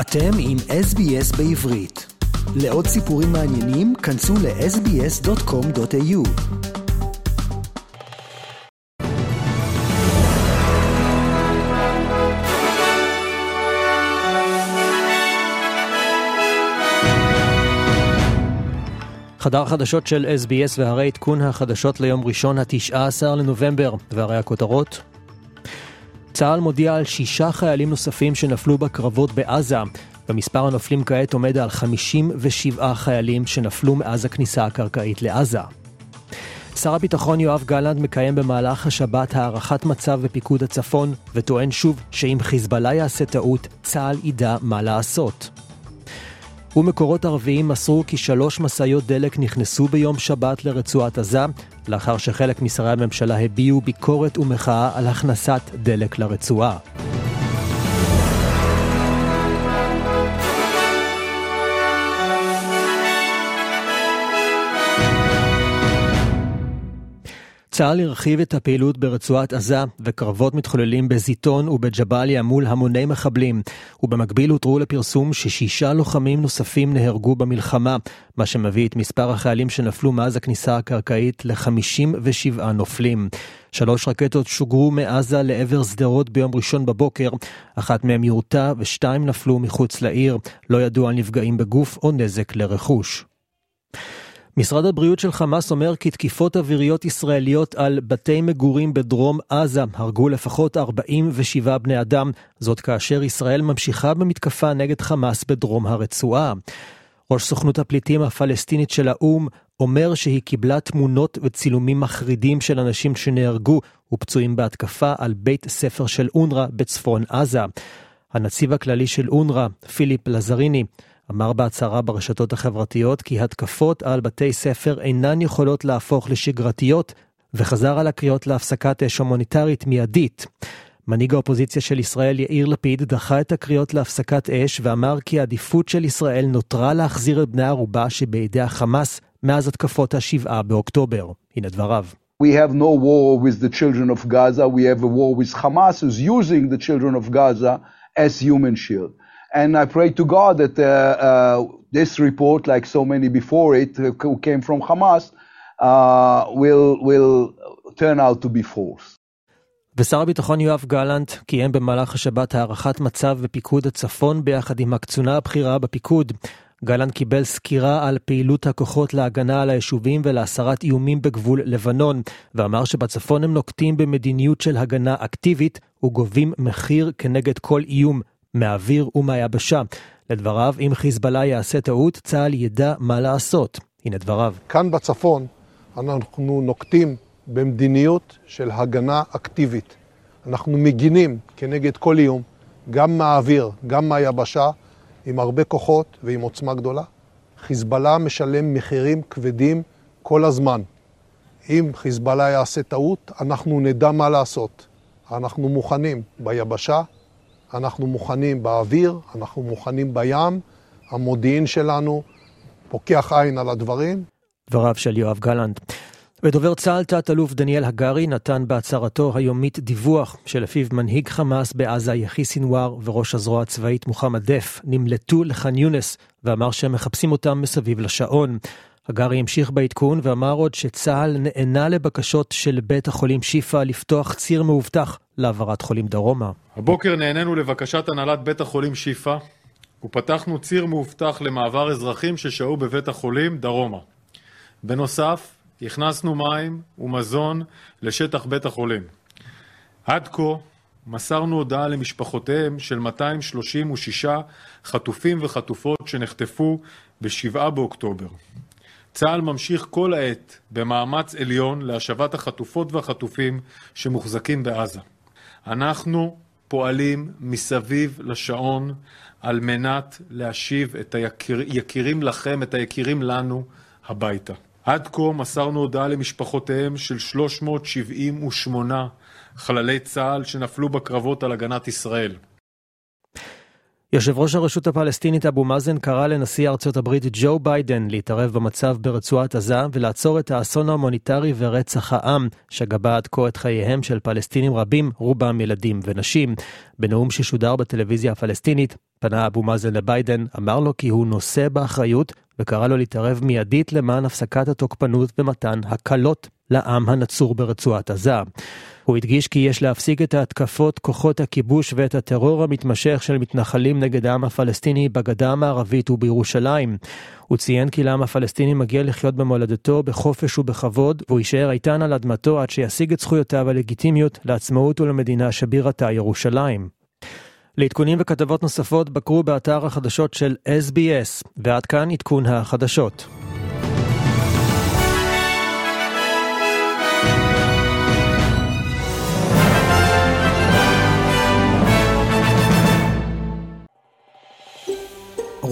אתם עם SBS בעברית. לעוד סיפורים מעניינים, כנסו ל-sbs.com.au. חדר חדשות של SBS והרי עדכון החדשות ליום ראשון ה-19 לנובמבר, והרי הכותרות צה"ל מודיע על שישה חיילים נוספים שנפלו בקרבות בעזה, ומספר הנופלים כעת עומד על 57 חיילים שנפלו מאז הכניסה הקרקעית לעזה. שר הביטחון יואב גלנט מקיים במהלך השבת הערכת מצב בפיקוד הצפון, וטוען שוב שאם חיזבאללה יעשה טעות, צה"ל ידע מה לעשות. ומקורות ערביים מסרו כי שלוש משאיות דלק נכנסו ביום שבת לרצועת עזה, לאחר שחלק משרי הממשלה הביעו ביקורת ומחאה על הכנסת דלק לרצועה. צה"ל הרחיב את הפעילות ברצועת עזה, וקרבות מתחוללים בזיתון ובג'באליה מול המוני מחבלים, ובמקביל הותרו לפרסום ששישה לוחמים נוספים נהרגו במלחמה, מה שמביא את מספר החיילים שנפלו מאז הכניסה הקרקעית ל-57 נופלים. שלוש רקטות שוגרו מעזה לעבר שדרות ביום ראשון בבוקר, אחת מהן יורתה ושתיים נפלו מחוץ לעיר, לא ידוע על נפגעים בגוף או נזק לרכוש. משרד הבריאות של חמאס אומר כי תקיפות אוויריות ישראליות על בתי מגורים בדרום עזה הרגו לפחות 47 בני אדם, זאת כאשר ישראל ממשיכה במתקפה נגד חמאס בדרום הרצועה. ראש סוכנות הפליטים הפלסטינית של האו"ם אומר שהיא קיבלה תמונות וצילומים מחרידים של אנשים שנהרגו ופצועים בהתקפה על בית ספר של אונר"א בצפון עזה. הנציב הכללי של אונר"א, פיליפ לזריני, אמר בהצהרה ברשתות החברתיות כי התקפות על בתי ספר אינן יכולות להפוך לשגרתיות, וחזר על הקריאות להפסקת אש הומניטרית מיידית. מנהיג האופוזיציה של ישראל יאיר לפיד דחה את הקריאות להפסקת אש ואמר כי העדיפות של ישראל נותרה להחזיר את בני ערובה שבידי החמאס מאז התקפות השבעה באוקטובר. הנה דבריו. We have no war with the children of Gaza, we have a war with Hamas who's using the children of Gaza as human shield. And I pray to God that uh, uh, this report, like so many before it, who came from Hamas, uh, will, will turn out to be false. ושר הביטחון יואב גלנט קיים במהלך השבת הערכת מצב בפיקוד הצפון ביחד עם הקצונה הבכירה בפיקוד. גלנט קיבל סקירה על פעילות הכוחות להגנה על היישובים ולהסרת איומים בגבול לבנון, ואמר שבצפון הם נוקטים במדיניות של הגנה אקטיבית וגובים מחיר כנגד כל איום, מהאוויר ומהיבשה. לדבריו, אם חיזבאללה יעשה טעות, צה"ל ידע מה לעשות. הנה דבריו. כאן בצפון אנחנו נוקטים במדיניות של הגנה אקטיבית. אנחנו מגינים כנגד כל איום, גם מהאוויר, גם מהיבשה, עם הרבה כוחות ועם עוצמה גדולה. חיזבאללה משלם מחירים כבדים כל הזמן. אם חיזבאללה יעשה טעות, אנחנו נדע מה לעשות. אנחנו מוכנים ביבשה, אנחנו מוכנים באוויר, אנחנו מוכנים בים, המודיעין שלנו פוקח עין על הדברים. דבריו של יואב גלנט. ודובר צה"ל תת-אלוף דניאל הגרי נתן בהצהרתו היומית דיווח שלפיו מנהיג חמאס בעזה יחי סינואר וראש הזרוע הצבאית מוחמד דף נמלטו לח'אן יונס ואמר שהם מחפשים אותם מסביב לשעון. הגרי המשיך בעדכון ואמר עוד שצה"ל נענה לבקשות של בית החולים שיפא לפתוח ציר מאובטח להעברת חולים דרומה. הבוקר נענינו לבקשת הנהלת בית החולים שיפא ופתחנו ציר מאובטח למעבר אזרחים ששהו בבית החולים דרומה. בנוסף, הכנסנו מים ומזון לשטח בית החולים. עד כה מסרנו הודעה למשפחותיהם של 236 חטופים וחטופות שנחטפו ב-7 באוקטובר. צה"ל ממשיך כל העת במאמץ עליון להשבת החטופות והחטופים שמוחזקים בעזה. אנחנו פועלים מסביב לשעון על מנת להשיב את היקירים לכם, את היקירים לנו, הביתה. עד כה מסרנו הודעה למשפחותיהם של 378 חללי צה"ל שנפלו בקרבות על הגנת ישראל. יושב ראש הרשות הפלסטינית אבו מאזן קרא לנשיא ארצות הברית ג'ו ביידן להתערב במצב ברצועת עזה ולעצור את האסון ההומניטרי ורצח העם שגבה עד כה את חייהם של פלסטינים רבים, רובם ילדים ונשים. בנאום ששודר בטלוויזיה הפלסטינית, פנה אבו מאזן לביידן, אמר לו כי הוא נושא באחריות וקרא לו להתערב מיידית למען הפסקת התוקפנות ומתן הקלות לעם הנצור ברצועת עזה. הוא הדגיש כי יש להפסיק את ההתקפות כוחות הכיבוש ואת הטרור המתמשך של מתנחלים נגד העם הפלסטיני בגדה המערבית ובירושלים. הוא ציין כי לעם הפלסטיני מגיע לחיות במולדתו בחופש ובכבוד, והוא יישאר איתן על אדמתו עד שישיג את זכויותיו הלגיטימיות לעצמאות ולמדינה שבירתה ירושלים. לעדכונים וכתבות נוספות בקרו באתר החדשות של SBS, ועד כאן עדכון החדשות.